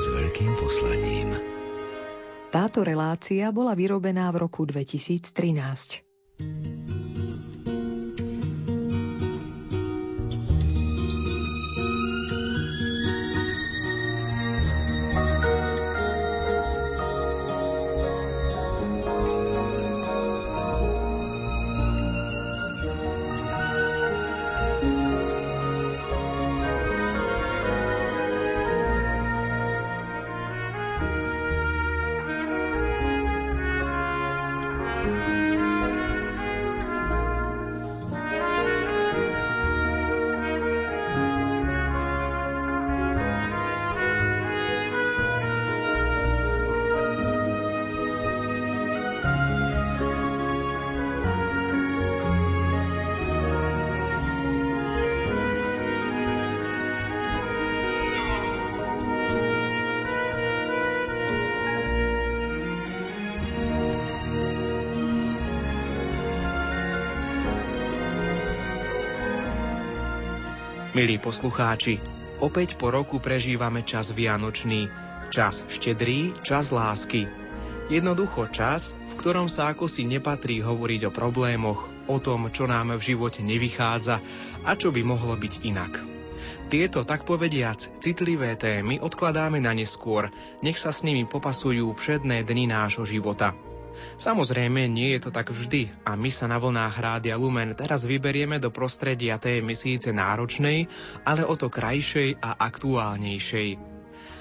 s veľkým poslaním. Táto relácia bola vyrobená v roku 2013. Milí poslucháči, opäť po roku prežívame čas vianočný, čas štedrý, čas lásky. Jednoducho čas, v ktorom sa ako si nepatrí hovoriť o problémoch, o tom, čo nám v živote nevychádza a čo by mohlo byť inak. Tieto, tak povediac, citlivé témy odkladáme na neskôr, nech sa s nimi popasujú všedné dni nášho života. Samozrejme, nie je to tak vždy a my sa na vlnách Rádia Lumen teraz vyberieme do prostredia témy síce náročnej, ale o to krajšej a aktuálnejšej.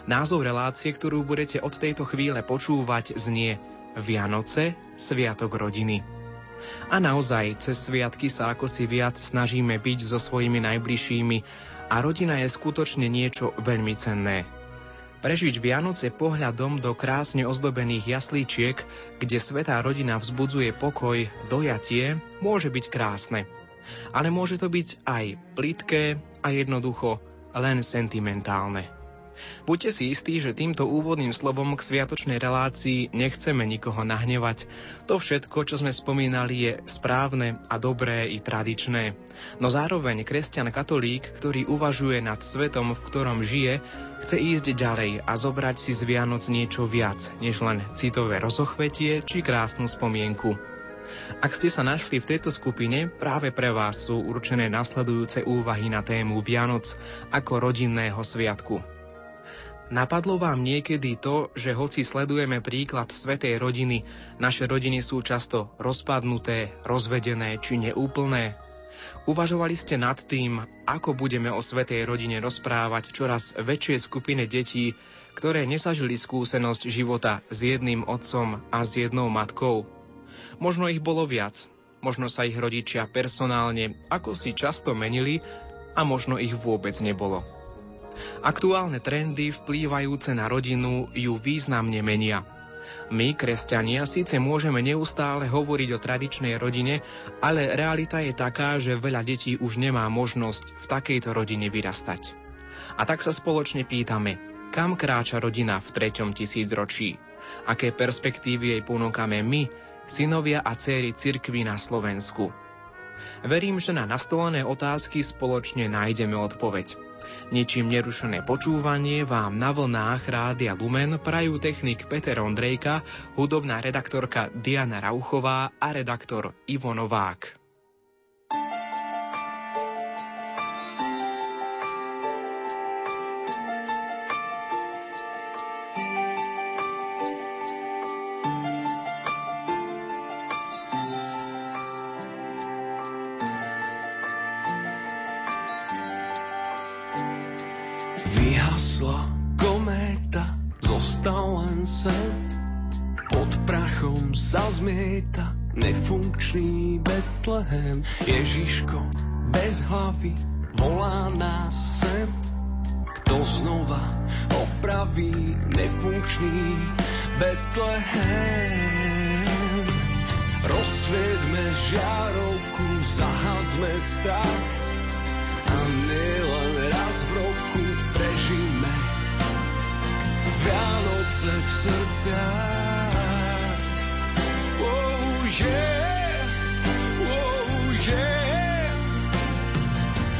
Názov relácie, ktorú budete od tejto chvíle počúvať, znie Vianoce, Sviatok rodiny. A naozaj, cez sviatky sa ako si viac snažíme byť so svojimi najbližšími a rodina je skutočne niečo veľmi cenné. Prežiť Vianoce pohľadom do krásne ozdobených jaslíčiek, kde svetá rodina vzbudzuje pokoj, dojatie, môže byť krásne. Ale môže to byť aj plitké a jednoducho len sentimentálne. Buďte si istí, že týmto úvodným slovom k sviatočnej relácii nechceme nikoho nahnevať. To všetko, čo sme spomínali, je správne a dobré i tradičné. No zároveň kresťan katolík, ktorý uvažuje nad svetom, v ktorom žije, chce ísť ďalej a zobrať si z Vianoc niečo viac, než len citové rozochvetie či krásnu spomienku. Ak ste sa našli v tejto skupine, práve pre vás sú určené nasledujúce úvahy na tému Vianoc ako rodinného sviatku. Napadlo vám niekedy to, že hoci sledujeme príklad svetej rodiny, naše rodiny sú často rozpadnuté, rozvedené či neúplné? Uvažovali ste nad tým, ako budeme o svetej rodine rozprávať čoraz väčšej skupine detí, ktoré nesažili skúsenosť života s jedným otcom a s jednou matkou? Možno ich bolo viac, možno sa ich rodičia personálne ako si často menili a možno ich vôbec nebolo. Aktuálne trendy vplývajúce na rodinu ju významne menia. My, kresťania, síce môžeme neustále hovoriť o tradičnej rodine, ale realita je taká, že veľa detí už nemá možnosť v takejto rodine vyrastať. A tak sa spoločne pýtame, kam kráča rodina v treťom tisícročí? Aké perspektívy jej ponúkame my, synovia a céry cirkvy na Slovensku? Verím, že na nastolené otázky spoločne nájdeme odpoveď. Ničím nerušené počúvanie vám na vlnách Rádia Lumen prajú technik Peter Ondrejka, hudobná redaktorka Diana Rauchová a redaktor Ivo Novák. Nefunkčný Betlehem. Ježiško bez hlavy volá nás sem. Kto znova opraví nefunkčný Betlehem? Rozsvietme žiarovku, zahazme strach a nielen raz v roku prežíme Vianoce v srdciach yeah,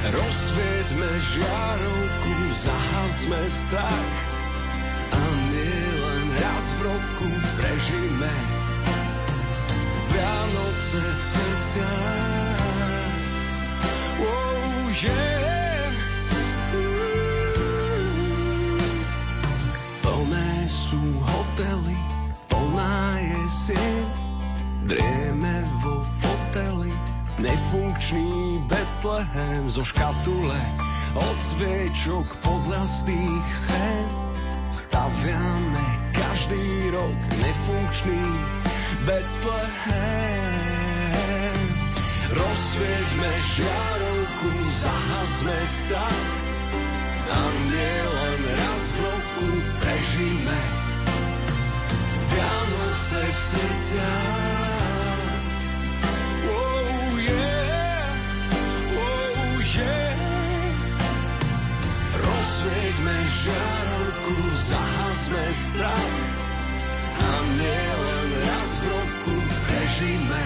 Rozsvietme žiarovku, zahasme strach a raz v roku prežíme Vianoce v srdciach. Oh, yeah. Plné sú hotely, plná jeseň, drieme vo nefunkčný Betlehem zo škatule, od sviečok podľastých schém. Staviame každý rok nefunkčný Betlehem. Rozsvieťme žiarovku, zahasme strach a nielen raz v roku prežíme Vianoce v srdciach. Rozsvieťme žiarovku, zahasme strach a nielen raz v roku prežíme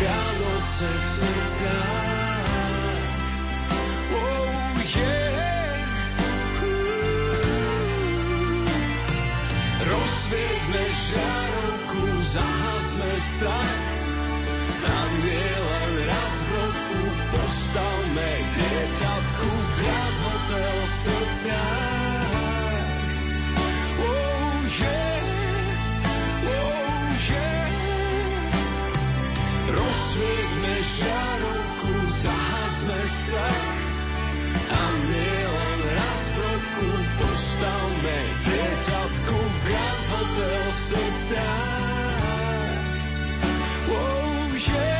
Vianoce v srdciach. Oh yeah. Rozsvieťme žiarovku, zahasme strach a nielen raz v roku postavme dieťatku Hotel v srdciach. Oh yeah, oh yeah. Rozsvieťme žiarovku, zahasme strach raz v roku postavme dieťatku Hotel v srdciach. Oh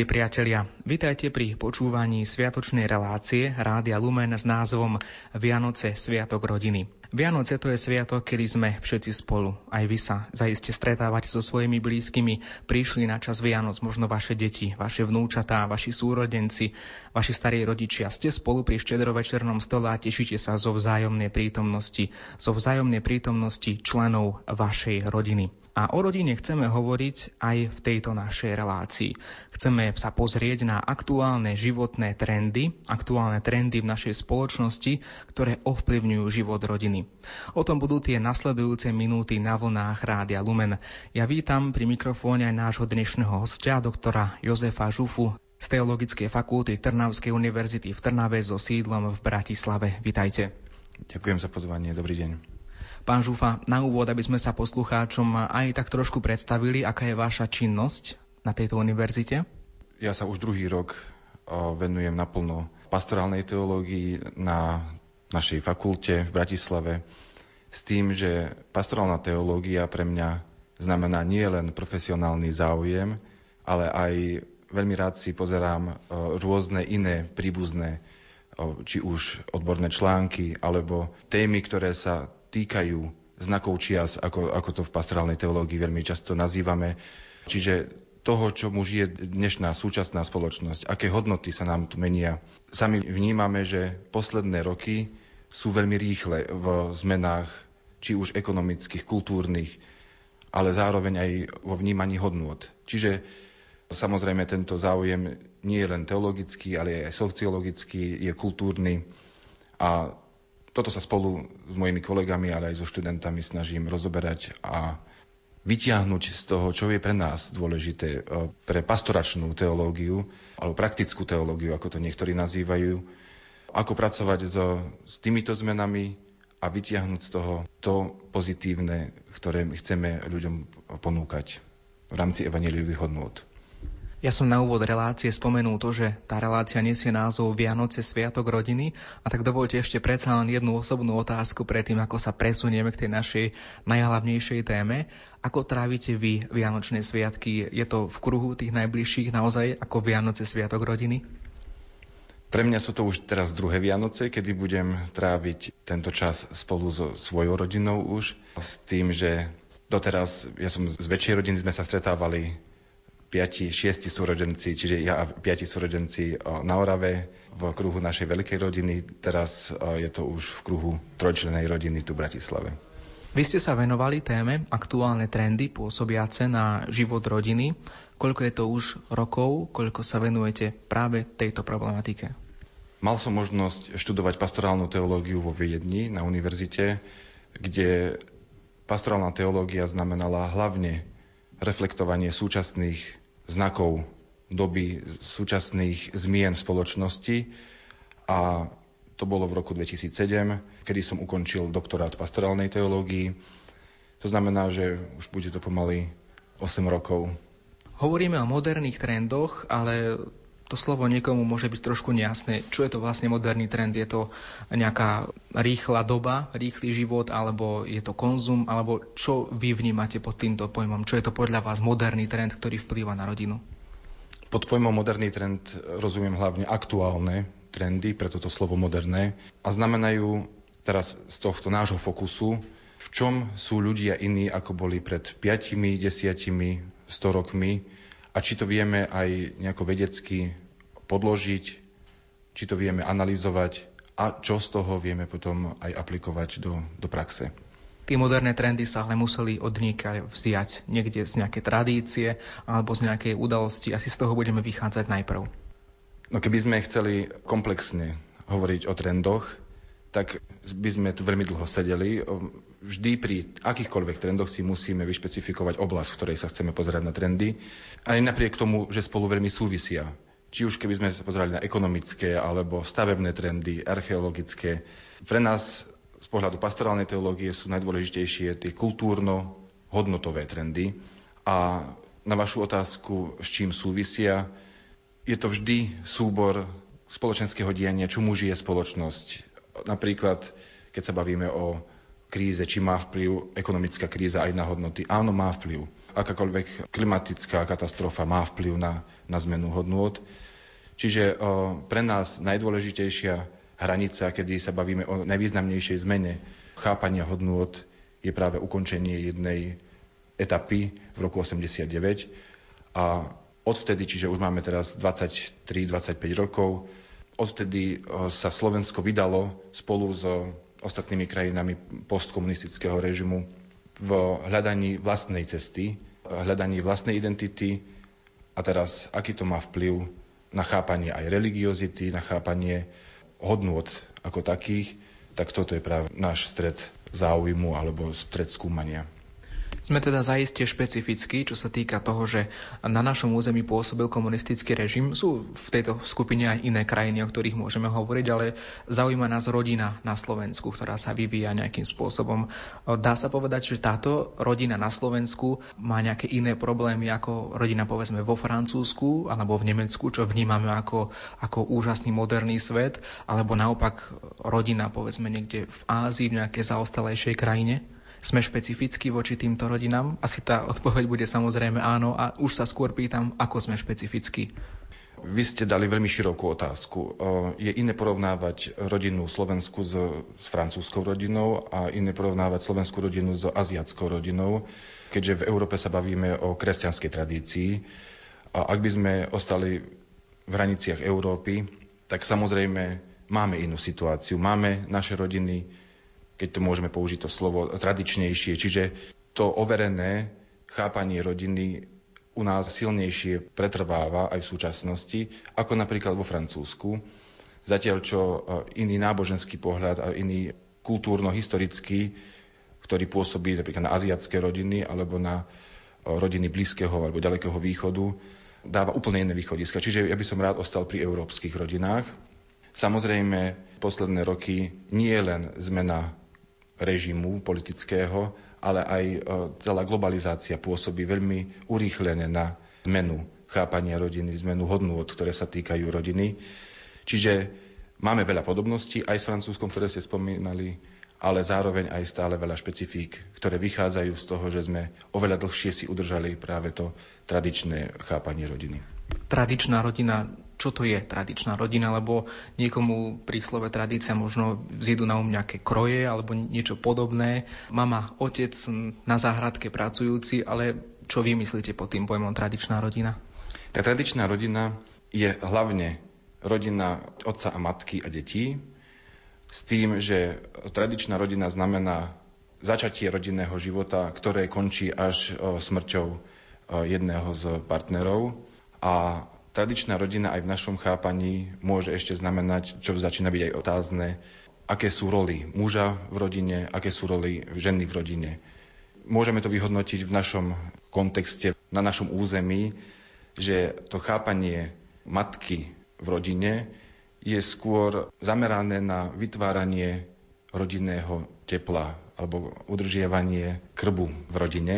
Milí priatelia, vitajte pri počúvaní sviatočnej relácie Rádia Lumen s názvom Vianoce Sviatok rodiny. Vianoce to je sviatok, kedy sme všetci spolu. Aj vy sa zaiste stretávate so svojimi blízkymi. Prišli na čas Vianoc možno vaše deti, vaše vnúčatá, vaši súrodenci, vaši starí rodičia. Ste spolu pri štedrovečernom stole a tešíte sa zo vzájomnej prítomnosti, zo vzájomnej prítomnosti členov vašej rodiny. A o rodine chceme hovoriť aj v tejto našej relácii. Chceme sa pozrieť na aktuálne životné trendy, aktuálne trendy v našej spoločnosti, ktoré ovplyvňujú život rodiny. O tom budú tie nasledujúce minúty na vlnách Rádia Lumen. Ja vítam pri mikrofóne aj nášho dnešného hostia, doktora Jozefa Žufu z Teologickej fakulty Trnavskej univerzity v Trnave so sídlom v Bratislave. Vítajte. Ďakujem za pozvanie, dobrý deň. Pán Žufa, na úvod, aby sme sa poslucháčom aj tak trošku predstavili, aká je vaša činnosť na tejto univerzite? Ja sa už druhý rok venujem naplno pastorálnej teológii na našej fakulte v Bratislave s tým, že pastorálna teológia pre mňa znamená nie len profesionálny záujem, ale aj veľmi rád si pozerám rôzne iné príbuzné, či už odborné články, alebo témy, ktoré sa týkajú znakov čias, ako, ako to v pastorálnej teológii veľmi často nazývame. Čiže toho, čo mu žije dnešná súčasná spoločnosť, aké hodnoty sa nám tu menia. Sami vnímame, že posledné roky sú veľmi rýchle v zmenách, či už ekonomických, kultúrnych, ale zároveň aj vo vnímaní hodnôt. Čiže samozrejme tento záujem nie je len teologický, ale aj sociologický, je kultúrny a toto sa spolu s mojimi kolegami, ale aj so študentami snažím rozoberať a vytiahnuť z toho, čo je pre nás dôležité, e, pre pastoračnú teológiu, alebo praktickú teológiu, ako to niektorí nazývajú, ako pracovať so, s týmito zmenami a vytiahnuť z toho to pozitívne, ktoré chceme ľuďom ponúkať v rámci evaneliových hodnôt. Ja som na úvod relácie spomenul to, že tá relácia nesie názov Vianoce Sviatok rodiny a tak dovolte ešte predsa len jednu osobnú otázku predtým, ako sa presunieme k tej našej najhlavnejšej téme. Ako trávite vy Vianočné sviatky? Je to v kruhu tých najbližších naozaj ako Vianoce Sviatok rodiny? Pre mňa sú to už teraz druhé Vianoce, kedy budem tráviť tento čas spolu so svojou rodinou už. S tým, že doteraz, ja som z väčšej rodiny, sme sa stretávali piati, šiesti súrodenci, čiže ja a piati súrodenci na Orave v kruhu našej veľkej rodiny. Teraz je to už v kruhu trojčlenej rodiny tu v Bratislave. Vy ste sa venovali téme aktuálne trendy pôsobiace na život rodiny. Koľko je to už rokov, koľko sa venujete práve tejto problematike? Mal som možnosť študovať pastorálnu teológiu vo Viedni na univerzite, kde pastorálna teológia znamenala hlavne reflektovanie súčasných znakov doby, súčasných zmien spoločnosti a to bolo v roku 2007, kedy som ukončil doktorát pastorálnej teológii. To znamená, že už bude to pomaly 8 rokov. Hovoríme o moderných trendoch, ale to slovo niekomu môže byť trošku nejasné. Čo je to vlastne moderný trend? Je to nejaká rýchla doba, rýchly život, alebo je to konzum, alebo čo vy vnímate pod týmto pojmom? Čo je to podľa vás moderný trend, ktorý vplýva na rodinu? Pod pojmom moderný trend rozumiem hlavne aktuálne trendy, preto to slovo moderné, a znamenajú teraz z tohto nášho fokusu, v čom sú ľudia iní, ako boli pred 5, 10, 100 rokmi a či to vieme aj nejako vedecky podložiť, či to vieme analyzovať a čo z toho vieme potom aj aplikovať do, do praxe. Tie moderné trendy sa ale museli od vziať niekde z nejakej tradície alebo z nejakej udalosti. Asi z toho budeme vychádzať najprv. No keby sme chceli komplexne hovoriť o trendoch, tak by sme tu veľmi dlho sedeli. Vždy pri akýchkoľvek trendoch si musíme vyšpecifikovať oblasť, v ktorej sa chceme pozerať na trendy. Aj napriek tomu, že spolu veľmi súvisia. Či už keby sme sa pozerali na ekonomické, alebo stavebné trendy, archeologické. Pre nás z pohľadu pastorálnej teológie sú najdôležitejšie tie kultúrno-hodnotové trendy. A na vašu otázku, s čím súvisia, je to vždy súbor spoločenského diania, čo mu žije spoločnosť. Napríklad, keď sa bavíme o kríze, či má vplyv ekonomická kríza aj na hodnoty. Áno, má vplyv. Akákoľvek klimatická katastrofa má vplyv na, na zmenu hodnôt. Čiže o, pre nás najdôležitejšia hranica, kedy sa bavíme o najvýznamnejšej zmene chápania hodnôt, je práve ukončenie jednej etapy v roku 89 a Odvtedy, čiže už máme teraz 23-25 rokov, odvtedy sa Slovensko vydalo spolu s ostatnými krajinami postkomunistického režimu v hľadaní vlastnej cesty, hľadaní vlastnej identity a teraz aký to má vplyv na chápanie aj religiozity, na chápanie hodnôt ako takých, tak toto je práve náš stred záujmu alebo stred skúmania. Sme teda zaiste špecifickí, čo sa týka toho, že na našom území pôsobil komunistický režim. Sú v tejto skupine aj iné krajiny, o ktorých môžeme hovoriť, ale zaujíma nás rodina na Slovensku, ktorá sa vyvíja nejakým spôsobom. Dá sa povedať, že táto rodina na Slovensku má nejaké iné problémy ako rodina povedzme vo Francúzsku alebo v Nemecku, čo vnímame ako, ako úžasný moderný svet, alebo naopak rodina povedzme niekde v Ázii, v nejakej zaostalejšej krajine? Sme špecifickí voči týmto rodinám? Asi tá odpoveď bude samozrejme áno a už sa skôr pýtam, ako sme špecifickí. Vy ste dali veľmi širokú otázku. Je iné porovnávať rodinu Slovensku s, s francúzskou rodinou a iné porovnávať slovenskú rodinu s aziatskou rodinou, keďže v Európe sa bavíme o kresťanskej tradícii. A ak by sme ostali v hraniciach Európy, tak samozrejme máme inú situáciu. Máme naše rodiny, keď to môžeme použiť to slovo, tradičnejšie. Čiže to overené chápanie rodiny u nás silnejšie pretrváva aj v súčasnosti, ako napríklad vo Francúzsku. Zatiaľ, čo e, iný náboženský pohľad a iný kultúrno-historický, ktorý pôsobí napríklad na aziatské rodiny alebo na e, rodiny Blízkeho alebo Ďalekého východu, dáva úplne iné východiska. Čiže ja by som rád ostal pri európskych rodinách. Samozrejme, posledné roky nie je len zmena režimu politického, ale aj e, celá globalizácia pôsobí veľmi urýchlene na zmenu chápania rodiny, zmenu hodnôt, ktoré sa týkajú rodiny. Čiže máme veľa podobností aj s Francúzskom, ktoré ste spomínali, ale zároveň aj stále veľa špecifík, ktoré vychádzajú z toho, že sme oveľa dlhšie si udržali práve to tradičné chápanie rodiny. Tradičná rodina čo to je tradičná rodina, lebo niekomu pri slove tradícia možno zjedú na um nejaké kroje alebo niečo podobné. Mama, otec na záhradke pracujúci, ale čo vy myslíte pod tým pojmom tradičná rodina? Tá tradičná rodina je hlavne rodina otca a matky a detí, s tým, že tradičná rodina znamená začatie rodinného života, ktoré končí až smrťou jedného z partnerov. A tradičná rodina aj v našom chápaní môže ešte znamenať, čo začína byť aj otázne, aké sú roli muža v rodine, aké sú roli ženy v rodine. Môžeme to vyhodnotiť v našom kontexte, na našom území, že to chápanie matky v rodine je skôr zamerané na vytváranie rodinného tepla alebo udržiavanie krbu v rodine.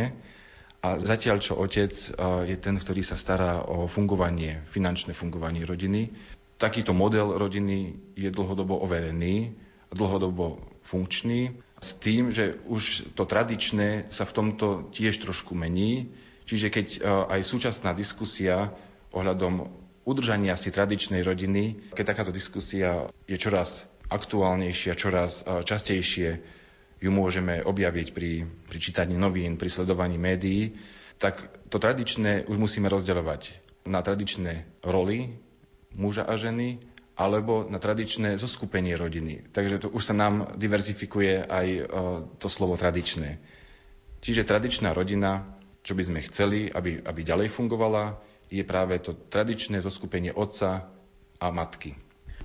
A zatiaľ, čo otec je ten, ktorý sa stará o fungovanie, finančné fungovanie rodiny, takýto model rodiny je dlhodobo overený, dlhodobo funkčný, s tým, že už to tradičné sa v tomto tiež trošku mení. Čiže keď aj súčasná diskusia ohľadom udržania si tradičnej rodiny, keď takáto diskusia je čoraz aktuálnejšia, čoraz častejšie ju môžeme objaviť pri, pri čítaní novín, pri sledovaní médií, tak to tradičné už musíme rozdeľovať na tradičné roly muža a ženy alebo na tradičné zoskupenie rodiny. Takže to už sa nám diverzifikuje aj to slovo tradičné. Čiže tradičná rodina, čo by sme chceli, aby, aby ďalej fungovala, je práve to tradičné zoskupenie otca a matky.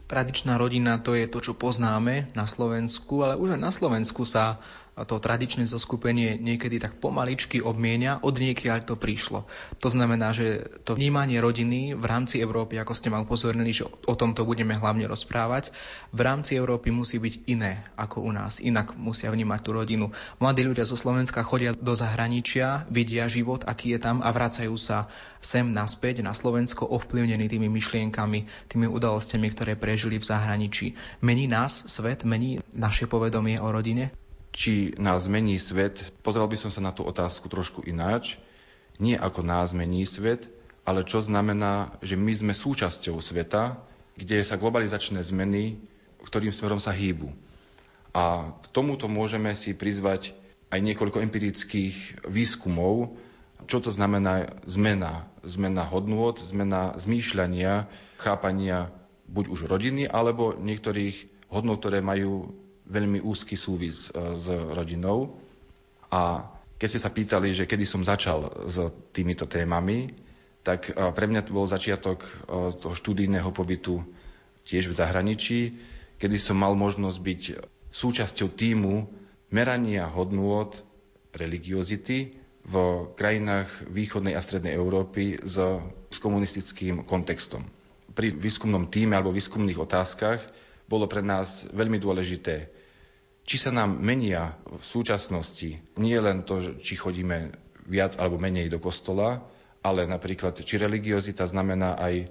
Tradičná rodina to je to, čo poznáme na Slovensku, ale už aj na Slovensku sa to tradičné zoskupenie niekedy tak pomaličky obmienia, od niekiaľ to prišlo. To znamená, že to vnímanie rodiny v rámci Európy, ako ste ma upozornili, že o tomto budeme hlavne rozprávať, v rámci Európy musí byť iné ako u nás. Inak musia vnímať tú rodinu. Mladí ľudia zo Slovenska chodia do zahraničia, vidia život, aký je tam a vracajú sa sem naspäť na Slovensko ovplyvnení tými myšlienkami, tými udalostiami, ktoré prežili v zahraničí. Mení nás svet, mení naše povedomie o rodine? Či nás mení svet, pozrel by som sa na tú otázku trošku ináč. Nie ako nás mení svet, ale čo znamená, že my sme súčasťou sveta, kde sa globalizačné zmeny, ktorým smerom sa hýbu. A k tomuto môžeme si prizvať aj niekoľko empirických výskumov, čo to znamená zmena. Zmena hodnôt, zmena zmýšľania, chápania buď už rodiny, alebo niektorých hodnot, ktoré majú veľmi úzky súvis e, s rodinou. A keď ste sa pýtali, že kedy som začal s týmito témami, tak e, pre mňa to bol začiatok e, toho študijného pobytu tiež v zahraničí, kedy som mal možnosť byť súčasťou týmu merania hodnôt religiozity v krajinách východnej a strednej Európy s, s komunistickým kontextom. Pri výskumnom týme alebo výskumných otázkach bolo pre nás veľmi dôležité, či sa nám menia v súčasnosti nie len to, či chodíme viac alebo menej do kostola, ale napríklad, či religiozita znamená aj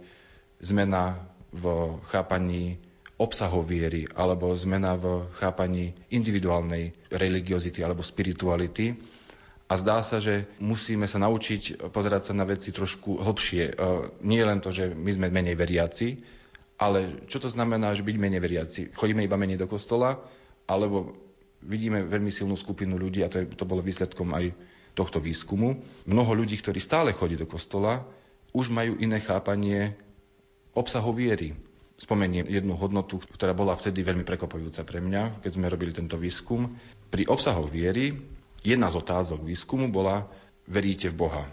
zmena v chápaní obsahov viery, alebo zmena v chápaní individuálnej religiozity alebo spirituality. A zdá sa, že musíme sa naučiť pozerať sa na veci trošku hlbšie. E, nie len to, že my sme menej veriaci, ale čo to znamená, že byť menej veriaci? Chodíme iba menej do kostola, alebo vidíme veľmi silnú skupinu ľudí, a to, je, to bolo výsledkom aj tohto výskumu. Mnoho ľudí, ktorí stále chodí do kostola, už majú iné chápanie obsahu viery. Spomeniem jednu hodnotu, ktorá bola vtedy veľmi prekopajúca pre mňa, keď sme robili tento výskum. Pri obsahoch viery jedna z otázok výskumu bola veríte v Boha.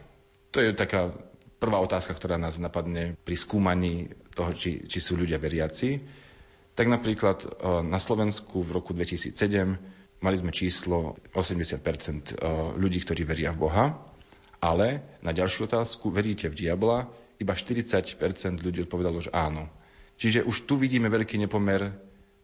To je taká prvá otázka, ktorá nás napadne pri skúmaní toho, či, či sú ľudia veriaci. Tak napríklad e, na Slovensku v roku 2007 mali sme číslo 80 e, ľudí, ktorí veria v Boha, ale na ďalšiu otázku, veríte v diabla, iba 40 ľudí odpovedalo, že áno. Čiže už tu vidíme veľký nepomer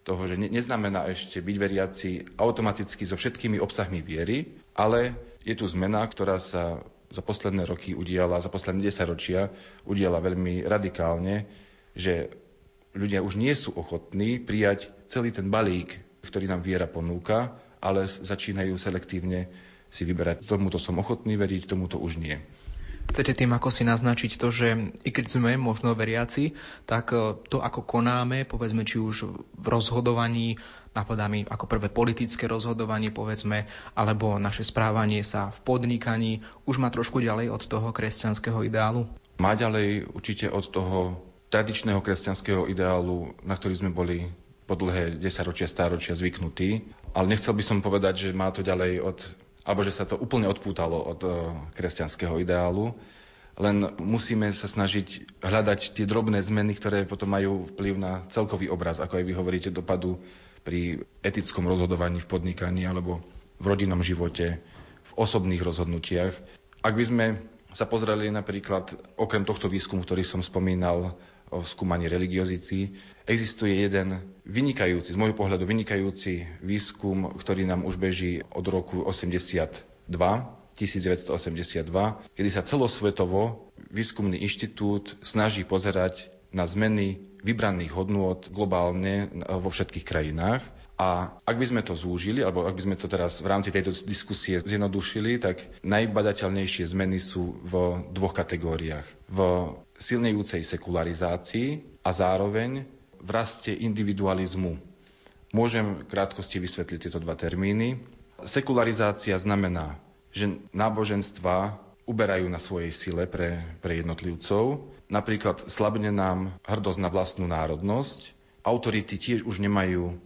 toho, že neznamená ešte byť veriaci automaticky so všetkými obsahmi viery, ale je tu zmena, ktorá sa za posledné roky udiala, za posledné 10 ročia udiala veľmi radikálne, že ľudia už nie sú ochotní prijať celý ten balík, ktorý nám viera ponúka, ale začínajú selektívne si vyberať. Tomuto som ochotný veriť, tomuto už nie. Chcete tým ako si naznačiť to, že i keď sme možno veriaci, tak e, to, ako konáme, povedzme, či už v rozhodovaní, napadá mi ako prvé politické rozhodovanie, povedzme, alebo naše správanie sa v podnikaní, už má trošku ďalej od toho kresťanského ideálu? Má ďalej určite od toho tradičného kresťanského ideálu, na ktorý sme boli po dlhé desaťročia, stáročia zvyknutí. Ale nechcel by som povedať, že má to ďalej od alebo že sa to úplne odpútalo od eh, kresťanského ideálu. Len musíme sa snažiť hľadať tie drobné zmeny, ktoré potom majú vplyv na celkový obraz, ako aj vy hovoríte, dopadu pri etickom rozhodovaní v podnikaní alebo v rodinnom živote, v osobných rozhodnutiach. Ak by sme sa pozreli napríklad, okrem tohto výskumu, ktorý som spomínal, o skúmaní religiozity. Existuje jeden vynikajúci, z môjho pohľadu vynikajúci výskum, ktorý nám už beží od roku 82, 1982, kedy sa celosvetovo výskumný inštitút snaží pozerať na zmeny vybraných hodnôt globálne vo všetkých krajinách. A ak by sme to zúžili, alebo ak by sme to teraz v rámci tejto diskusie zjednodušili, tak najbadateľnejšie zmeny sú v dvoch kategóriách. V silnejúcej sekularizácii a zároveň v raste individualizmu. Môžem v krátkosti vysvetliť tieto dva termíny. Sekularizácia znamená, že náboženstva uberajú na svojej sile pre, pre jednotlivcov. Napríklad slabne nám hrdosť na vlastnú národnosť. Autority tiež už nemajú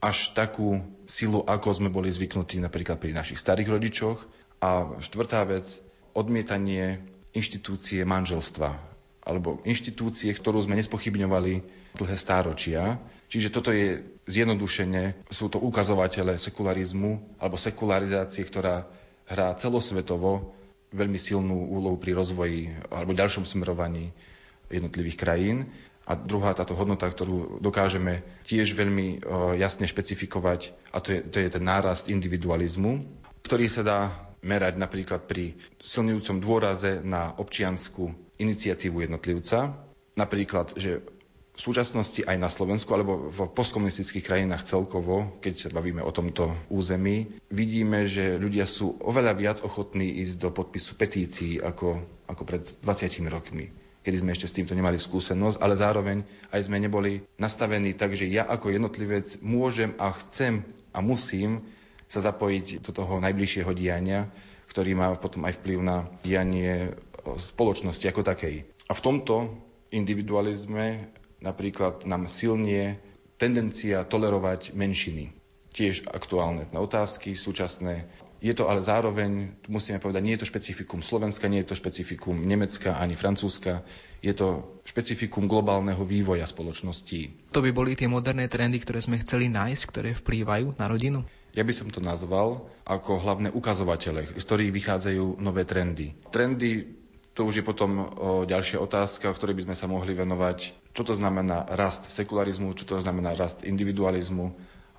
až takú silu, ako sme boli zvyknutí napríklad pri našich starých rodičoch. A štvrtá vec, odmietanie inštitúcie manželstva alebo inštitúcie, ktorú sme nespochybňovali dlhé stáročia. Čiže toto je zjednodušene, sú to ukazovatele sekularizmu alebo sekularizácie, ktorá hrá celosvetovo veľmi silnú úlohu pri rozvoji alebo ďalšom smerovaní jednotlivých krajín. A druhá táto hodnota, ktorú dokážeme tiež veľmi e, jasne špecifikovať, a to je, to je ten nárast individualizmu, ktorý sa dá merať napríklad pri silňujúcom dôraze na občianskú iniciatívu jednotlivca. Napríklad, že v súčasnosti aj na Slovensku alebo v postkomunistických krajinách celkovo, keď sa bavíme o tomto území, vidíme, že ľudia sú oveľa viac ochotní ísť do podpisu petícií ako, ako pred 20 rokmi kedy sme ešte s týmto nemali skúsenosť, ale zároveň aj sme neboli nastavení tak, že ja ako jednotlivec môžem a chcem a musím sa zapojiť do toho najbližšieho diania, ktorý má potom aj vplyv na dianie spoločnosti ako takej. A v tomto individualizme napríklad nám silnie tendencia tolerovať menšiny. Tiež aktuálne otázky, súčasné je to ale zároveň, musíme povedať, nie je to špecifikum Slovenska, nie je to špecifikum Nemecka ani Francúzska, je to špecifikum globálneho vývoja spoločností. To by boli tie moderné trendy, ktoré sme chceli nájsť, ktoré vplývajú na rodinu? Ja by som to nazval ako hlavné ukazovatele, z ktorých vychádzajú nové trendy. Trendy to už je potom ďalšia otázka, o ktorej by sme sa mohli venovať. Čo to znamená rast sekularizmu, čo to znamená rast individualizmu,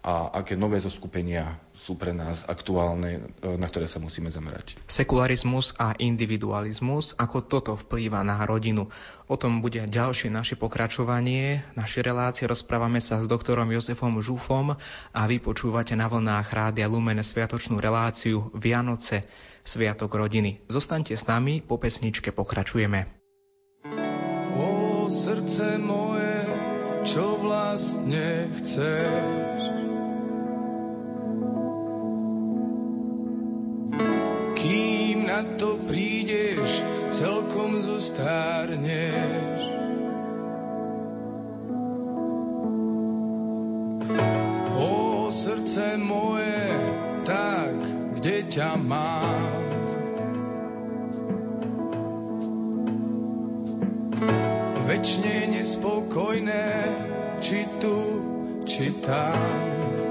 a aké nové zoskupenia sú pre nás aktuálne, e, na ktoré sa musíme zamerať. Sekularizmus a individualizmus, ako toto vplýva na rodinu. O tom bude ďalšie naše pokračovanie. Naše relácie rozprávame sa s doktorom Jozefom Žufom a vy počúvate na vlnách Rádia Lumen sviatočnú reláciu Vianoce, Sviatok rodiny. Zostaňte s nami, po pesničke pokračujeme. O srdce moje, čo vlastne chceš? To prídeš, celkom zostárneš. O srdce moje, tak kde ťa mám? Večne nespokojné, či tu, či tam.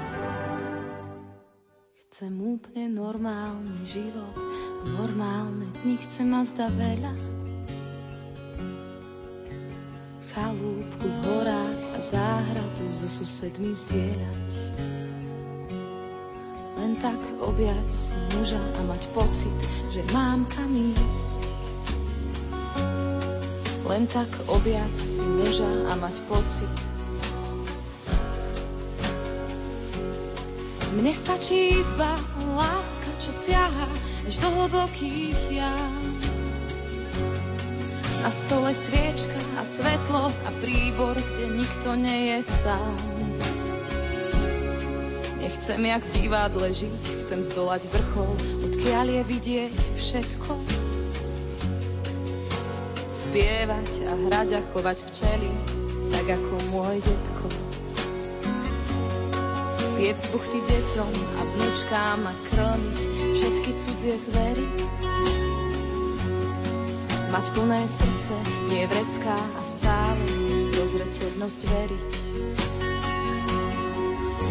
Chcem úplne normálny život, normálne dni, chcem a zda veľa. Chalúbku v a záhradu so susedmi zdieľať. Len tak objať si muža a mať pocit, že mám kam ísť. Len tak objať si muža a mať pocit, Mne stačí izba, láska, čo siaha až do hlbokých jam. Na stole sviečka a svetlo a príbor, kde nikto nie je sám. Nechcem jak v divadle žiť, chcem zdolať vrchol, odkiaľ je vidieť všetko. Spievať a hrať a chovať včely, tak ako môj detko. Piec buchty deťom a vnúčkám a krmiť všetky cudzie zvery. Mať plné srdce, nie vrecká a stále dozreteľnosť veriť.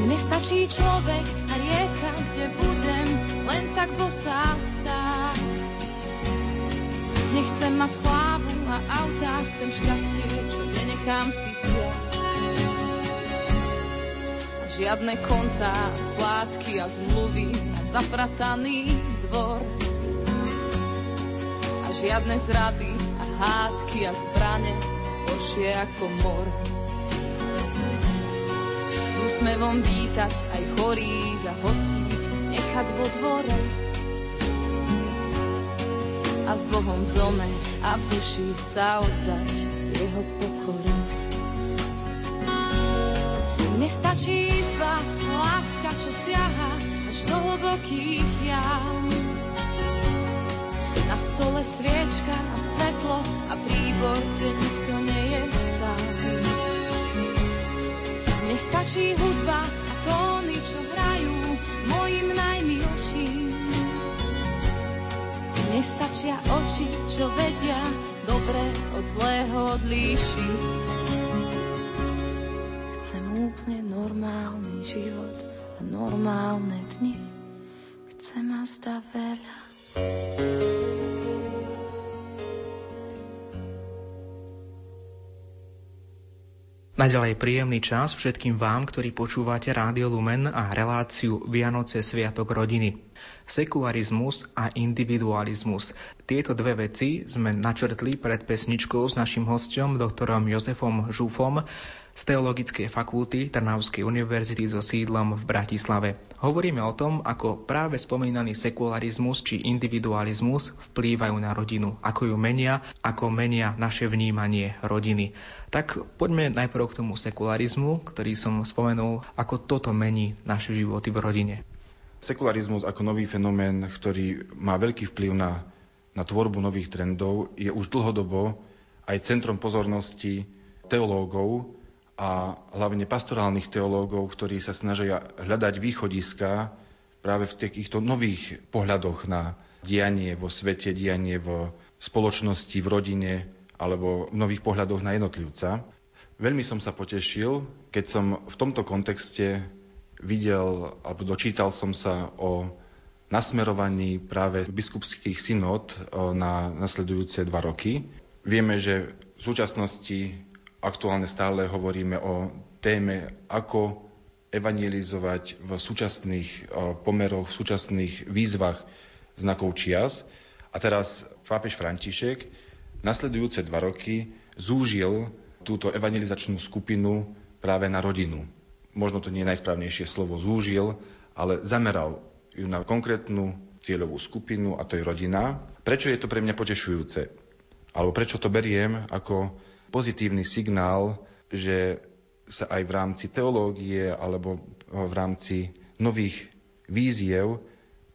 Mne stačí človek a rieka, kde budem len tak bosá stáť. Nechcem mať slávu a autá, chcem šťastie, čo nenechám si vziať. Žiadne kontá, splátky a zmluvy a zaprataný dvor. A žiadne zrady a hádky a zbrane, horšie ako mor. S úsmevom vítať aj chorých a hostí, znechať vo dvore. A s Bohom v dome a v duši sa oddať Mne stačí izba, láska, čo siaha až do hlbokých jam. Na stole sviečka a svetlo a príbor, kde nikto nie je sám. Mne stačí hudba a tóny, čo hrajú mojim najmilším. Mne stačia oči, čo vedia dobre od zlého odlíšiť. Chcem úplne normálny život a normálne dni. Chcem a zda veľa. Naďalej príjemný čas všetkým vám, ktorí počúvate Rádio Lumen a reláciu Vianoce Sviatok rodiny. Sekularizmus a individualizmus. Tieto dve veci sme načrtli pred pesničkou s našim hostom, doktorom Jozefom Žufom, z Teologickej fakulty Trnavskej univerzity so sídlom v Bratislave. Hovoríme o tom, ako práve spomínaný sekularizmus či individualizmus vplývajú na rodinu, ako ju menia, ako menia naše vnímanie rodiny. Tak poďme najprv k tomu sekularizmu, ktorý som spomenul, ako toto mení naše životy v rodine. Sekularizmus ako nový fenomén, ktorý má veľký vplyv na, na tvorbu nových trendov, je už dlhodobo aj centrom pozornosti teológov a hlavne pastorálnych teológov, ktorí sa snažia hľadať východiska práve v takýchto nových pohľadoch na dianie vo svete, dianie v spoločnosti, v rodine alebo v nových pohľadoch na jednotlivca. Veľmi som sa potešil, keď som v tomto kontexte videl alebo dočítal som sa o nasmerovaní práve biskupských synod na nasledujúce dva roky. Vieme, že v súčasnosti aktuálne stále hovoríme o téme, ako evangelizovať v súčasných pomeroch, v súčasných výzvach znakov čias. A teraz pápež František nasledujúce dva roky zúžil túto evangelizačnú skupinu práve na rodinu. Možno to nie je najsprávnejšie slovo zúžil, ale zameral ju na konkrétnu cieľovú skupinu a to je rodina. Prečo je to pre mňa potešujúce? Alebo prečo to beriem ako pozitívny signál, že sa aj v rámci teológie alebo v rámci nových víziev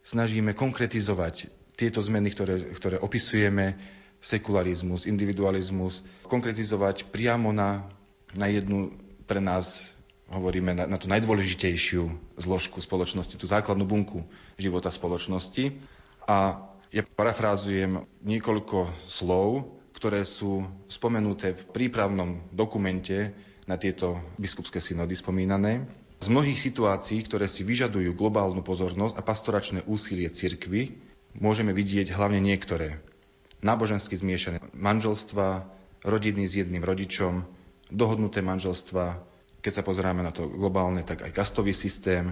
snažíme konkretizovať tieto zmeny, ktoré, ktoré opisujeme, sekularizmus, individualizmus, konkretizovať priamo na, na jednu pre nás, hovoríme, na, na tú najdôležitejšiu zložku spoločnosti, tú základnú bunku života spoločnosti. A ja parafrázujem niekoľko slov, ktoré sú spomenuté v prípravnom dokumente na tieto biskupské synody spomínané. Z mnohých situácií, ktoré si vyžadujú globálnu pozornosť a pastoračné úsilie cirkvy, môžeme vidieť hlavne niektoré. Nábožensky zmiešané manželstva, rodiny s jedným rodičom, dohodnuté manželstva, keď sa pozeráme na to globálne, tak aj kastový systém,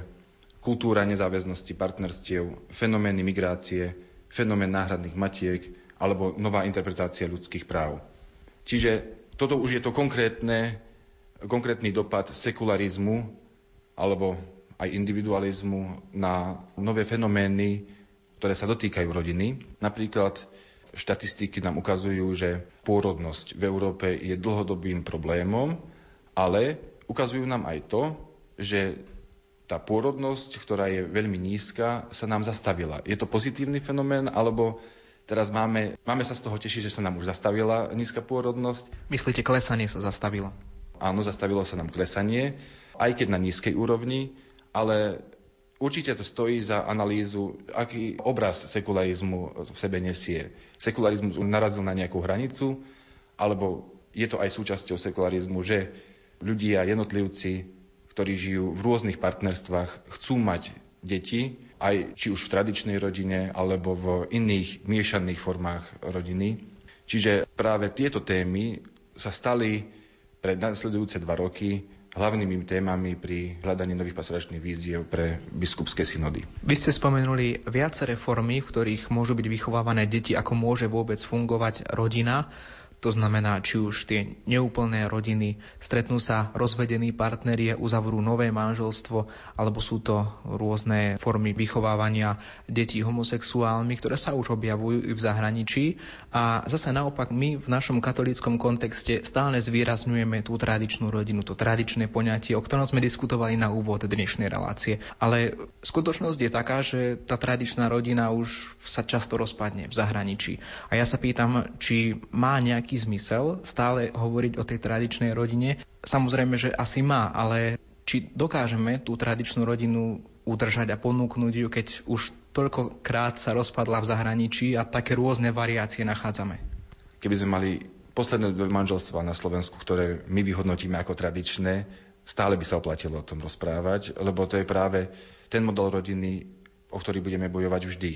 kultúra nezáväznosti partnerstiev, fenomény migrácie, fenomén náhradných matiek, alebo nová interpretácia ľudských práv. Čiže toto už je to konkrétne, konkrétny dopad sekularizmu alebo aj individualizmu na nové fenomény, ktoré sa dotýkajú rodiny. Napríklad štatistiky nám ukazujú, že pôrodnosť v Európe je dlhodobým problémom, ale ukazujú nám aj to, že tá pôrodnosť, ktorá je veľmi nízka, sa nám zastavila. Je to pozitívny fenomén, alebo Teraz máme, máme sa z toho tešiť, že sa nám už zastavila nízka pôrodnosť. Myslíte, klesanie sa zastavilo? Áno, zastavilo sa nám klesanie, aj keď na nízkej úrovni, ale určite to stojí za analýzu, aký obraz sekularizmu v sebe nesie. Sekularizmus narazil na nejakú hranicu, alebo je to aj súčasťou sekularizmu, že ľudia, jednotlivci, ktorí žijú v rôznych partnerstvách, chcú mať deti, aj či už v tradičnej rodine alebo v iných miešaných formách rodiny. Čiže práve tieto témy sa stali pred nasledujúce dva roky hlavnými témami pri hľadaní nových pastoračných víziev pre biskupské synody. Vy ste spomenuli viaceré formy, v ktorých môžu byť vychovávané deti, ako môže vôbec fungovať rodina. To znamená, či už tie neúplné rodiny, stretnú sa rozvedení partneri, uzavrú nové manželstvo, alebo sú to rôzne formy vychovávania detí homosexuálmi, ktoré sa už objavujú i v zahraničí. A zase naopak my v našom katolíckom kontexte stále zvýrazňujeme tú tradičnú rodinu, to tradičné poňatie, o ktorom sme diskutovali na úvod dnešnej relácie. Ale skutočnosť je taká, že tá tradičná rodina už sa často rozpadne v zahraničí. A ja sa pýtam, či má nejaký nejaký zmysel stále hovoriť o tej tradičnej rodine? Samozrejme, že asi má, ale či dokážeme tú tradičnú rodinu udržať a ponúknuť ju, keď už toľkokrát sa rozpadla v zahraničí a také rôzne variácie nachádzame? Keby sme mali posledné dve manželstva na Slovensku, ktoré my vyhodnotíme ako tradičné, stále by sa oplatilo o tom rozprávať, lebo to je práve ten model rodiny, o ktorý budeme bojovať vždy,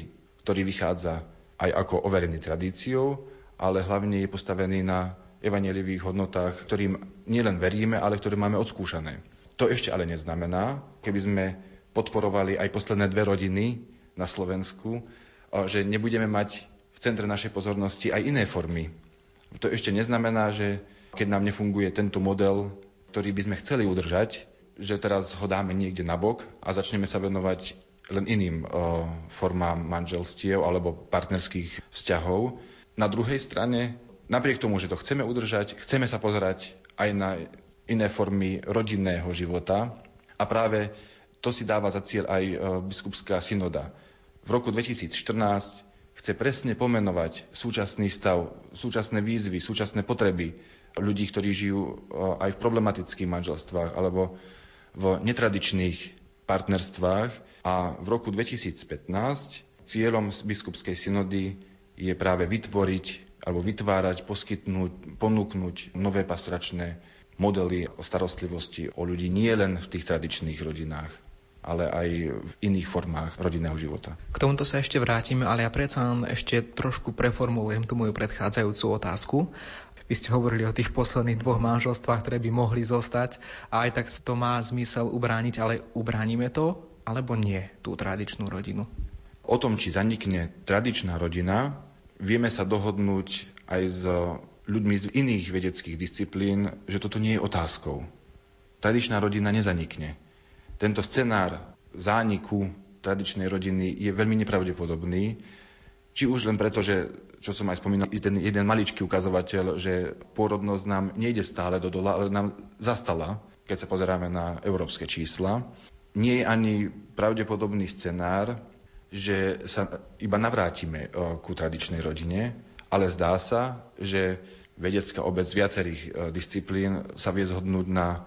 ktorý vychádza aj ako overený tradíciou, ale hlavne je postavený na evanelivých hodnotách, ktorým nielen veríme, ale ktoré máme odskúšané. To ešte ale neznamená, keby sme podporovali aj posledné dve rodiny na Slovensku, že nebudeme mať v centre našej pozornosti aj iné formy. To ešte neznamená, že keď nám nefunguje tento model ktorý by sme chceli udržať, že teraz ho dáme niekde na bok a začneme sa venovať len iným o, formám manželstiev alebo partnerských vzťahov. Na druhej strane, napriek tomu, že to chceme udržať, chceme sa pozerať aj na iné formy rodinného života a práve to si dáva za cieľ aj biskupská synoda. V roku 2014 chce presne pomenovať súčasný stav, súčasné výzvy, súčasné potreby ľudí, ktorí žijú aj v problematických manželstvách alebo v netradičných partnerstvách a v roku 2015 cieľom biskupskej synody je práve vytvoriť alebo vytvárať, poskytnúť, ponúknuť nové pastoračné modely o starostlivosti o ľudí nie len v tých tradičných rodinách, ale aj v iných formách rodinného života. K tomuto sa ešte vrátime, ale ja predsa ešte trošku preformulujem tú moju predchádzajúcu otázku. Vy ste hovorili o tých posledných dvoch manželstvách, ktoré by mohli zostať a aj tak to má zmysel ubrániť, ale ubránime to alebo nie, tú tradičnú rodinu? O tom, či zanikne tradičná rodina, vieme sa dohodnúť aj s ľuďmi z iných vedeckých disciplín, že toto nie je otázkou. Tradičná rodina nezanikne. Tento scenár zániku tradičnej rodiny je veľmi nepravdepodobný, či už len preto, že, čo som aj spomínal, ten jeden maličký ukazovateľ, že pôrodnosť nám nejde stále do dola, ale nám zastala, keď sa pozeráme na európske čísla. Nie je ani pravdepodobný scenár, že sa iba navrátime e, ku tradičnej rodine, ale zdá sa, že vedecká obec viacerých e, disciplín sa vie zhodnúť na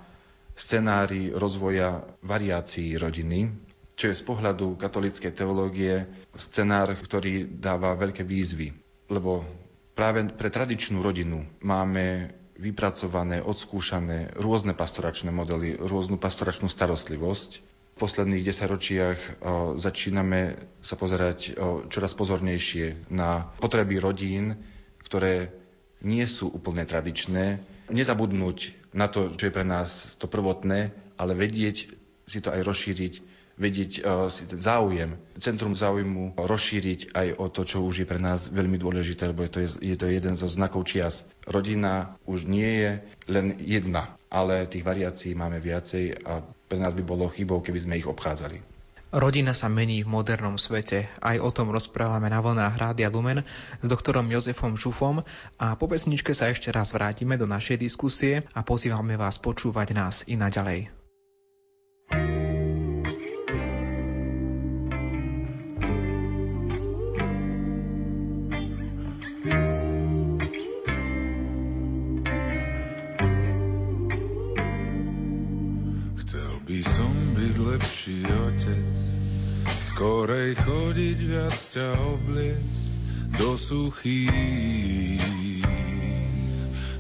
scenári rozvoja variácií rodiny, čo je z pohľadu katolíckej teológie scenár, ktorý dáva veľké výzvy. Lebo práve pre tradičnú rodinu máme vypracované, odskúšané rôzne pastoračné modely, rôznu pastoračnú starostlivosť. Posledných desaťročiach začíname sa pozerať o, čoraz pozornejšie na potreby rodín, ktoré nie sú úplne tradičné. Nezabudnúť na to, čo je pre nás to prvotné, ale vedieť si to aj rozšíriť vedieť uh, si ten záujem, centrum záujmu rozšíriť aj o to, čo už je pre nás veľmi dôležité, lebo je to, je to jeden zo znakov čias. Rodina už nie je len jedna, ale tých variácií máme viacej a pre nás by bolo chybou, keby sme ich obchádzali. Rodina sa mení v modernom svete. Aj o tom rozprávame na vlnách Rádia Lumen s doktorom Jozefom Žufom a po pesničke sa ešte raz vrátime do našej diskusie a pozývame vás počúvať nás i naďalej. Lepší otec, skorej chodiť viac ťa obliec do suchých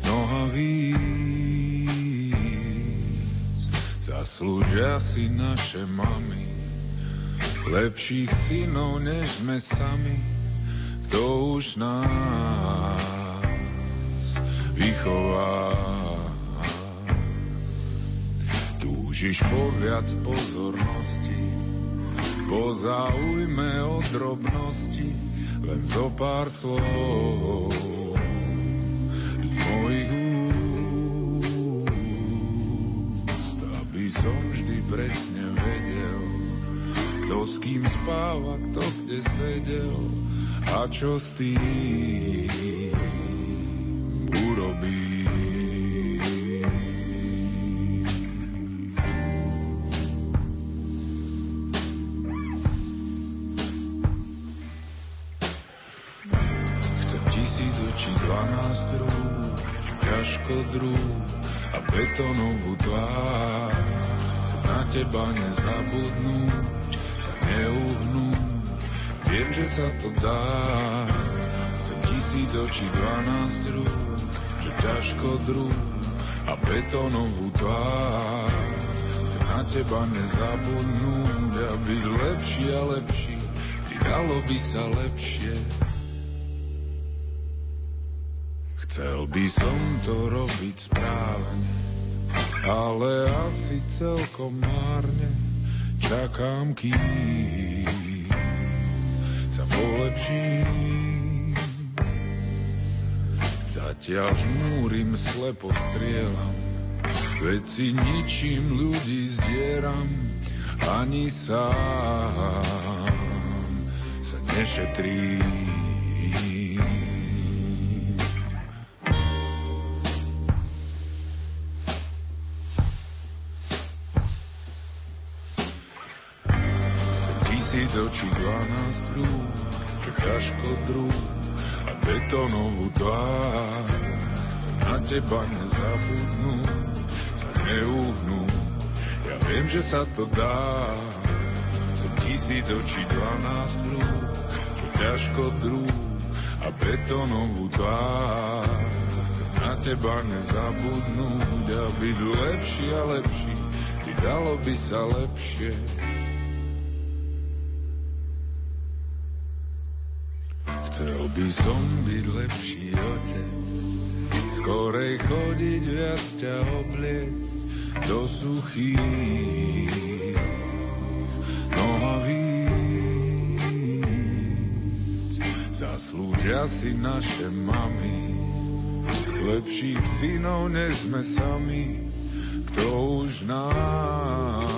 nohavíc. Zaslúžia si naše mami, lepších synov než sme sami, kto už nás vychová. Túžiš po viac pozornosti, po záujme o drobnosti, len zo pár slov z mojich úst, aby som vždy presne vedel, kto s kým spáva, kto kde sedel a čo s tým modrú a betonovú tvár. Chcem na teba nezabudnúť, sa neuhnúť, viem, že sa to dá. Chcem tisíc očí, dvanáct rúk, že ťažko druh a betonovú tvár. Chcem na teba nezabudnúť a byť lepší a lepší, vždy by sa lepšie. Chcel by som to robiť správne, ale asi celkom márne čakám, kým sa polepším. Zatiaľ žmúrim, slepo strieľam, Veď si ničím ľudí zdieram, ani sám sa nešetrí. Tisíc očí, dvanásť rúk, čo ťažko druh a betonovú tvár. Chcem na teba nezabudnúť, sa neuhnúť, ja viem, že sa to dá. Som tisíc očí, dvanásť rúk, čo ťažko druh a betonovú tvár. Chcem na teba nezabudnúť a byť lepší a lepší, či dalo by sa lepšie. Chcel by som byť lepší otec, skorej chodiť viac ťa obliec do suchých nohavíc. Zaslúžia si naše mami, lepších synov než sme sami, kto už nás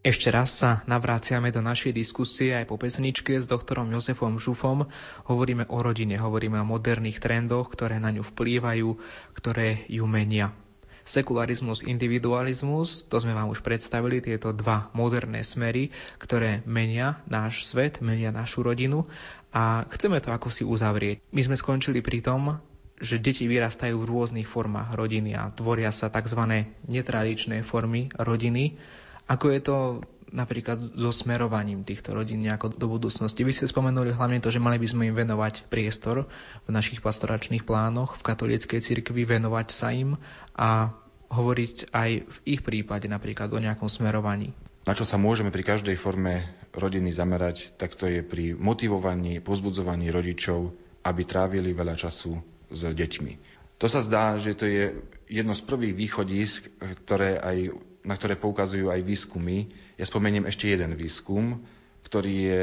Ešte raz sa navráciame do našej diskusie aj po pesničke s doktorom Jozefom Žufom. Hovoríme o rodine, hovoríme o moderných trendoch, ktoré na ňu vplývajú, ktoré ju menia. Sekularizmus, individualizmus, to sme vám už predstavili, tieto dva moderné smery, ktoré menia náš svet, menia našu rodinu a chceme to ako si uzavrieť. My sme skončili pri tom, že deti vyrastajú v rôznych formách rodiny a tvoria sa tzv. netradičné formy rodiny, ako je to napríklad so smerovaním týchto rodín nejako do budúcnosti? Vy ste spomenuli hlavne to, že mali by sme im venovať priestor v našich pastoračných plánoch, v katolíckej cirkvi, venovať sa im a hovoriť aj v ich prípade napríklad o nejakom smerovaní. Na čo sa môžeme pri každej forme rodiny zamerať, tak to je pri motivovaní, pozbudzovaní rodičov, aby trávili veľa času s deťmi. To sa zdá, že to je jedno z prvých východisk, ktoré aj na ktoré poukazujú aj výskumy. Ja spomeniem ešte jeden výskum, ktorý je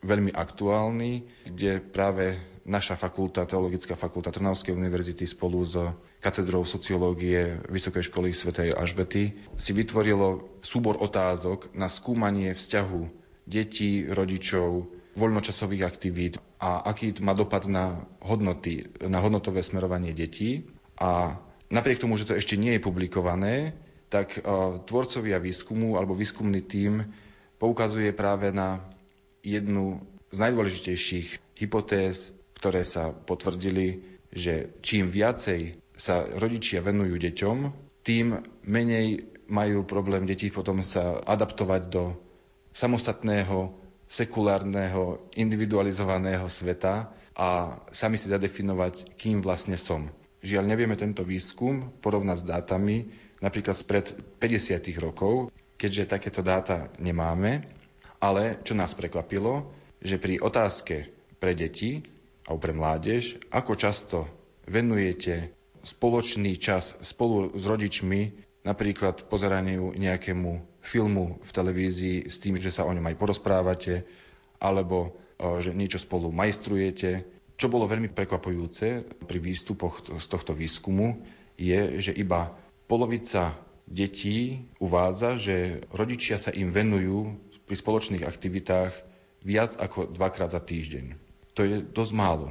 veľmi aktuálny, kde práve naša fakulta, Teologická fakulta Trnavskej univerzity spolu s katedrou sociológie Vysokej školy svätej Ažbety si vytvorilo súbor otázok na skúmanie vzťahu detí, rodičov, voľnočasových aktivít a aký má dopad na hodnoty, na hodnotové smerovanie detí. A napriek tomu, že to ešte nie je publikované, tak tvorcovia výskumu alebo výskumný tím poukazuje práve na jednu z najdôležitejších hypotéz, ktoré sa potvrdili, že čím viacej sa rodičia venujú deťom, tým menej majú problém deti potom sa adaptovať do samostatného, sekulárneho, individualizovaného sveta a sami si zadefinovať, kým vlastne som. Žiaľ, nevieme tento výskum porovnať s dátami, napríklad spred 50 rokov, keďže takéto dáta nemáme, ale čo nás prekvapilo, že pri otázke pre deti alebo pre mládež, ako často venujete spoločný čas spolu s rodičmi, napríklad pozeraniu nejakému filmu v televízii s tým, že sa o ňom aj porozprávate, alebo že niečo spolu majstrujete. Čo bolo veľmi prekvapujúce pri výstupoch z tohto výskumu, je, že iba Polovica detí uvádza, že rodičia sa im venujú pri spoločných aktivitách viac ako dvakrát za týždeň. To je dosť málo.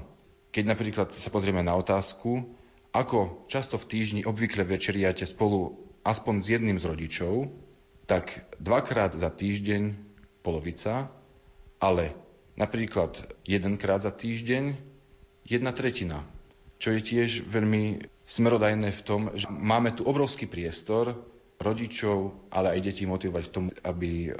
Keď napríklad sa pozrieme na otázku, ako často v týždni obvykle večeriate spolu aspoň s jedným z rodičov, tak dvakrát za týždeň polovica, ale napríklad jedenkrát za týždeň jedna tretina, čo je tiež veľmi smerodajné v tom, že máme tu obrovský priestor rodičov, ale aj detí motivovať k tomu, aby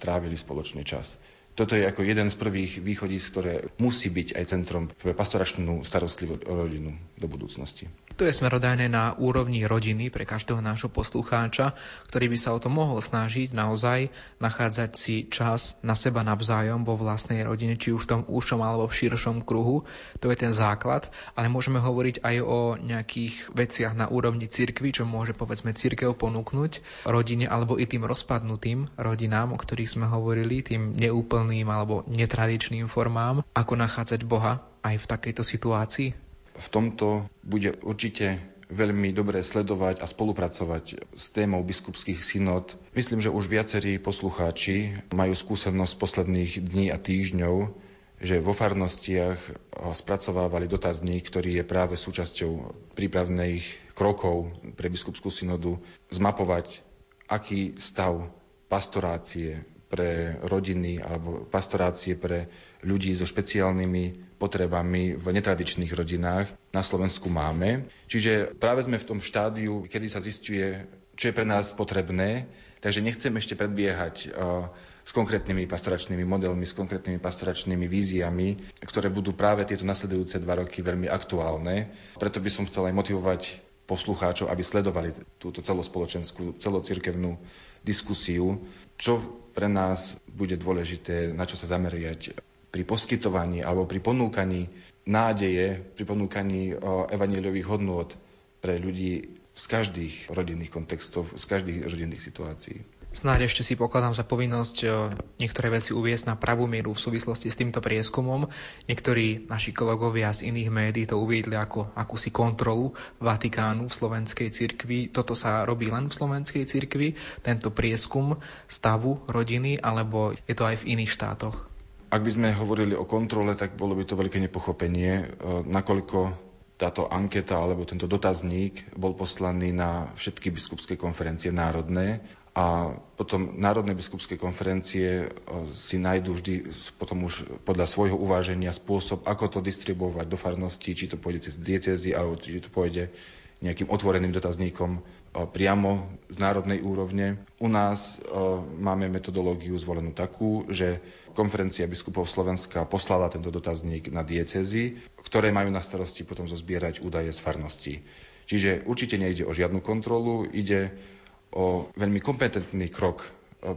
trávili spoločný čas. Toto je ako jeden z prvých východísk, ktoré musí byť aj centrom pre pastoračnú starostlivosť o rodinu do budúcnosti. To je smerodajné na úrovni rodiny pre každého nášho poslucháča, ktorý by sa o to mohol snažiť naozaj nachádzať si čas na seba navzájom vo vlastnej rodine, či už v tom úšom alebo v širšom kruhu. To je ten základ, ale môžeme hovoriť aj o nejakých veciach na úrovni cirkvi, čo môže povedzme cirkev ponúknuť rodine alebo i tým rozpadnutým rodinám, o ktorých sme hovorili, tým neúplným alebo netradičným formám. Ako nachádzať Boha aj v takejto situácii? V tomto bude určite veľmi dobre sledovať a spolupracovať s témou biskupských synod. Myslím, že už viacerí poslucháči majú skúsenosť posledných dní a týždňov, že vo farnostiach spracovávali dotazník, ktorý je práve súčasťou prípravných krokov pre biskupskú synodu, zmapovať, aký stav pastorácie pre rodiny alebo pastorácie pre ľudí so špeciálnymi potrebami v netradičných rodinách na Slovensku máme. Čiže práve sme v tom štádiu, kedy sa zistuje, čo je pre nás potrebné, takže nechcem ešte predbiehať s konkrétnymi pastoračnými modelmi, s konkrétnymi pastoračnými víziami, ktoré budú práve tieto nasledujúce dva roky veľmi aktuálne. Preto by som chcel aj motivovať poslucháčov, aby sledovali túto celospoločenskú, celocirkevnú diskusiu, čo pre nás bude dôležité, na čo sa zameriať pri poskytovaní alebo pri ponúkaní nádeje, pri ponúkaní evaníliových hodnôt pre ľudí z každých rodinných kontextov, z každých rodinných situácií. Snáď ešte si pokladám za povinnosť e, niektoré veci uviesť na pravú mieru v súvislosti s týmto prieskumom. Niektorí naši kolegovia z iných médií to uviedli ako akúsi kontrolu Vatikánu v slovenskej cirkvi. Toto sa robí len v slovenskej cirkvi, tento prieskum stavu rodiny, alebo je to aj v iných štátoch? Ak by sme hovorili o kontrole, tak bolo by to veľké nepochopenie, e, nakoľko táto anketa alebo tento dotazník bol poslaný na všetky biskupské konferencie národné a potom Národné biskupské konferencie e, si nájdú vždy potom už podľa svojho uváženia spôsob, ako to distribuovať do farnosti, či to pôjde cez diecezy, alebo či to pôjde nejakým otvoreným dotazníkom priamo z národnej úrovne. U nás máme metodológiu zvolenú takú, že konferencia biskupov Slovenska poslala tento dotazník na diecezy, ktoré majú na starosti potom zozbierať údaje z farnosti. Čiže určite nejde o žiadnu kontrolu, ide o veľmi kompetentný krok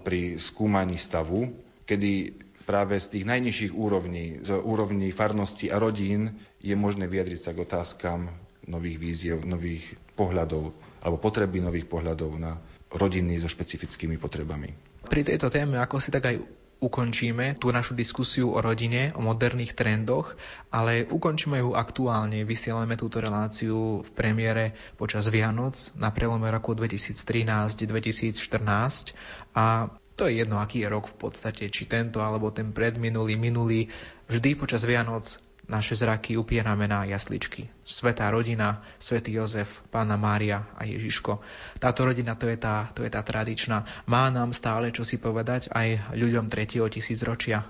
pri skúmaní stavu, kedy práve z tých najnižších úrovní, z úrovní farnosti a rodín, je možné vyjadriť sa k otázkam nových víziev, nových pohľadov alebo potreby nových pohľadov na rodiny so špecifickými potrebami. Pri tejto téme, ako si tak aj ukončíme tú našu diskusiu o rodine, o moderných trendoch, ale ukončíme ju aktuálne. Vysielame túto reláciu v premiére počas Vianoc na prelome roku 2013-2014 a to je jedno, aký je rok v podstate, či tento alebo ten predminulý, minulý. Vždy počas Vianoc naše zraky upierame na jasličky. Svetá rodina, svätý Jozef, pána Mária a Ježiško. Táto rodina to je tá, to je tá tradičná. Má nám stále čo si povedať aj ľuďom 3. tisícročia?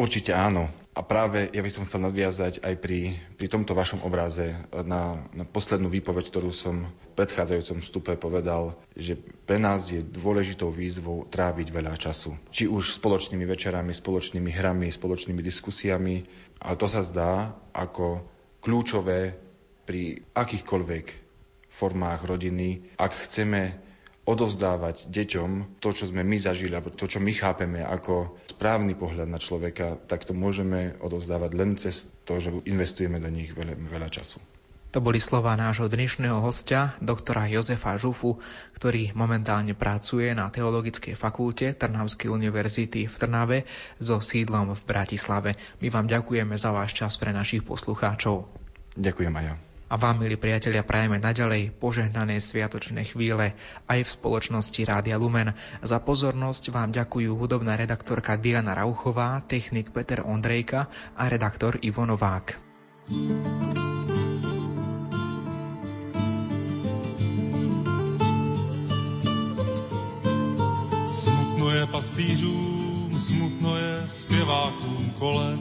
Určite áno. A práve ja by som chcel nadviazať aj pri, pri tomto vašom obraze na, na poslednú výpoveď, ktorú som v predchádzajúcom vstupe povedal, že pre nás je dôležitou výzvou tráviť veľa času. Či už spoločnými večerami, spoločnými hrami, spoločnými diskusiami, ale to sa zdá ako kľúčové pri akýchkoľvek formách rodiny, ak chceme odovzdávať deťom to, čo sme my zažili, alebo to, čo my chápeme ako správny pohľad na človeka, tak to môžeme odovzdávať len cez to, že investujeme do nich veľa, veľa času. To boli slova nášho dnešného hostia, doktora Jozefa Žufu, ktorý momentálne pracuje na Teologickej fakulte Trnavskej univerzity v Trnave so sídlom v Bratislave. My vám ďakujeme za váš čas pre našich poslucháčov. Ďakujem aj ja. A vám, milí priatelia, prajeme naďalej požehnané sviatočné chvíle aj v spoločnosti Rádia Lumen. Za pozornosť vám ďakujú hudobná redaktorka Diana Rauchová, technik Peter Ondrejka a redaktor Ivo Novák. Je pastýřům, smutno je zpěvákům kolet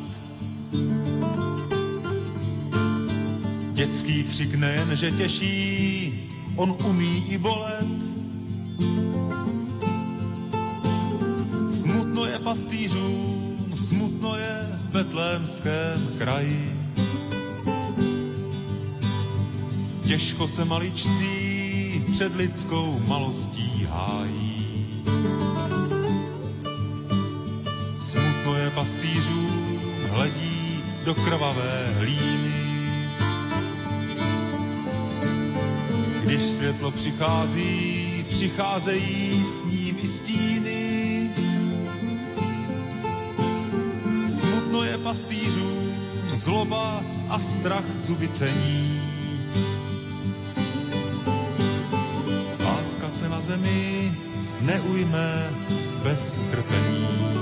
Dětský křik nejen, že těší, on umí i bolet. Smutno je pastýřům, smutno je v betlémském kraji. Těžko se maličcí před lidskou malostí hájí. Smutno je pastýřům, hledí do krvavé hlíny. Když světlo přichází, přicházejí s ním i stíny. pastýřů, zloba a strach zuby cení. Láska se na zemi neujme bez utrpení.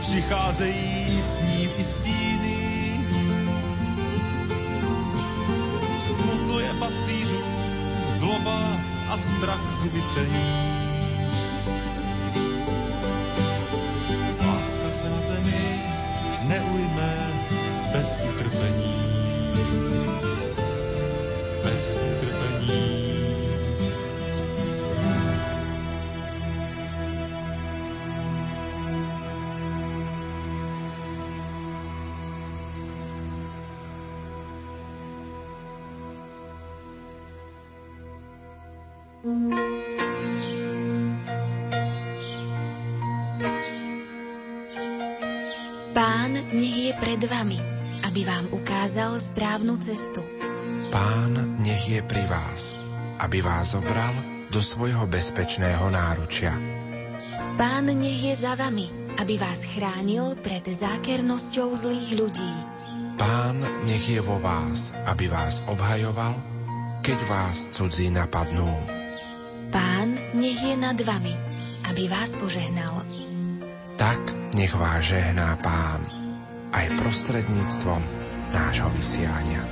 Přicházejí s ním i stíny. Smutno je pastýřů, zloba a strach zuby cení. Nech je pred vami, aby vám ukázal správnu cestu. Pán nech je pri vás, aby vás zobral do svojho bezpečného náručia. Pán nech je za vami, aby vás chránil pred zákernosťou zlých ľudí. Pán nech je vo vás, aby vás obhajoval, keď vás cudzí napadnú. Pán nech je nad vami, aby vás požehnal. Tak nech vás žehná Pán aj prostredníctvom nášho vysielania.